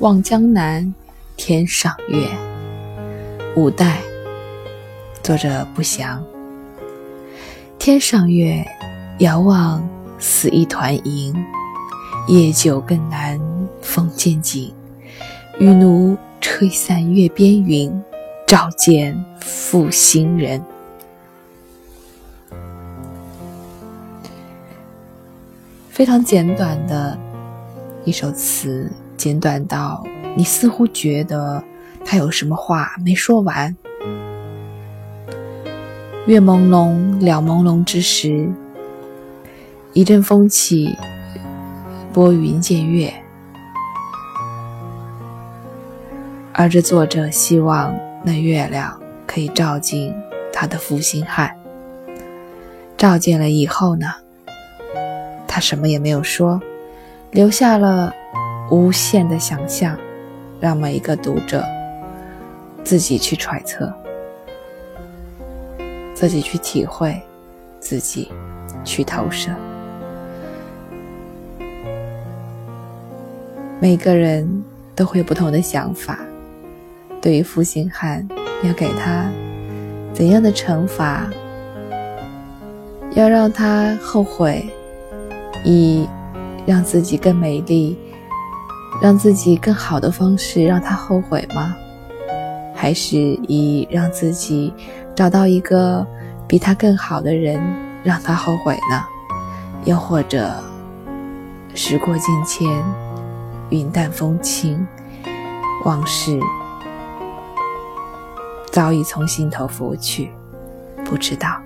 望江南，天上月。五代，作者不详。天上月，遥望似一团银。夜久更难风渐紧，雨奴吹散月边云，照见负心人。非常简短的一首词，简短到你似乎觉得他有什么话没说完。月朦胧了朦胧之时，一阵风起。拨云见月，而这作者希望那月亮可以照进他的负心汉。照见了以后呢，他什么也没有说，留下了无限的想象，让每一个读者自己去揣测，自己去体会，自己去投射。每个人都会有不同的想法。对于负心汉，要给他怎样的惩罚？要让他后悔，以让自己更美丽、让自己更好的方式让他后悔吗？还是以让自己找到一个比他更好的人让他后悔呢？又或者时过境迁？云淡风轻，往事早已从心头拂去。不知道，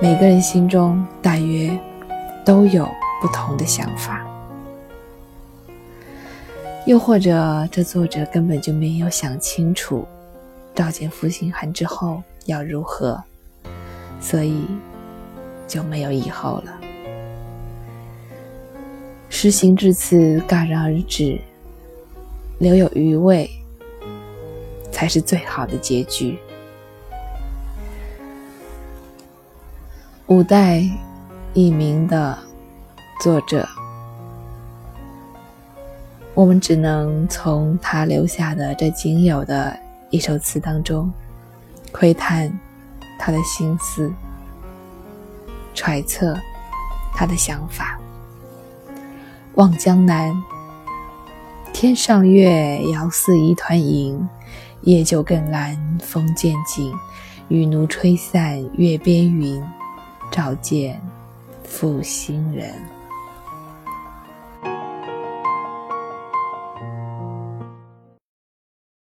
每个人心中大约都有不同的想法，又或者这作者根本就没有想清楚，召见负心汉之后要如何，所以就没有以后了。诗行至此戛然而止，留有余味，才是最好的结局。五代佚名的作者，我们只能从他留下的这仅有的一首词当中，窥探他的心思，揣测他的想法。望江南，天上月，遥似一团银。夜久更阑，风渐紧。雨奴吹散月边云，照见负心人。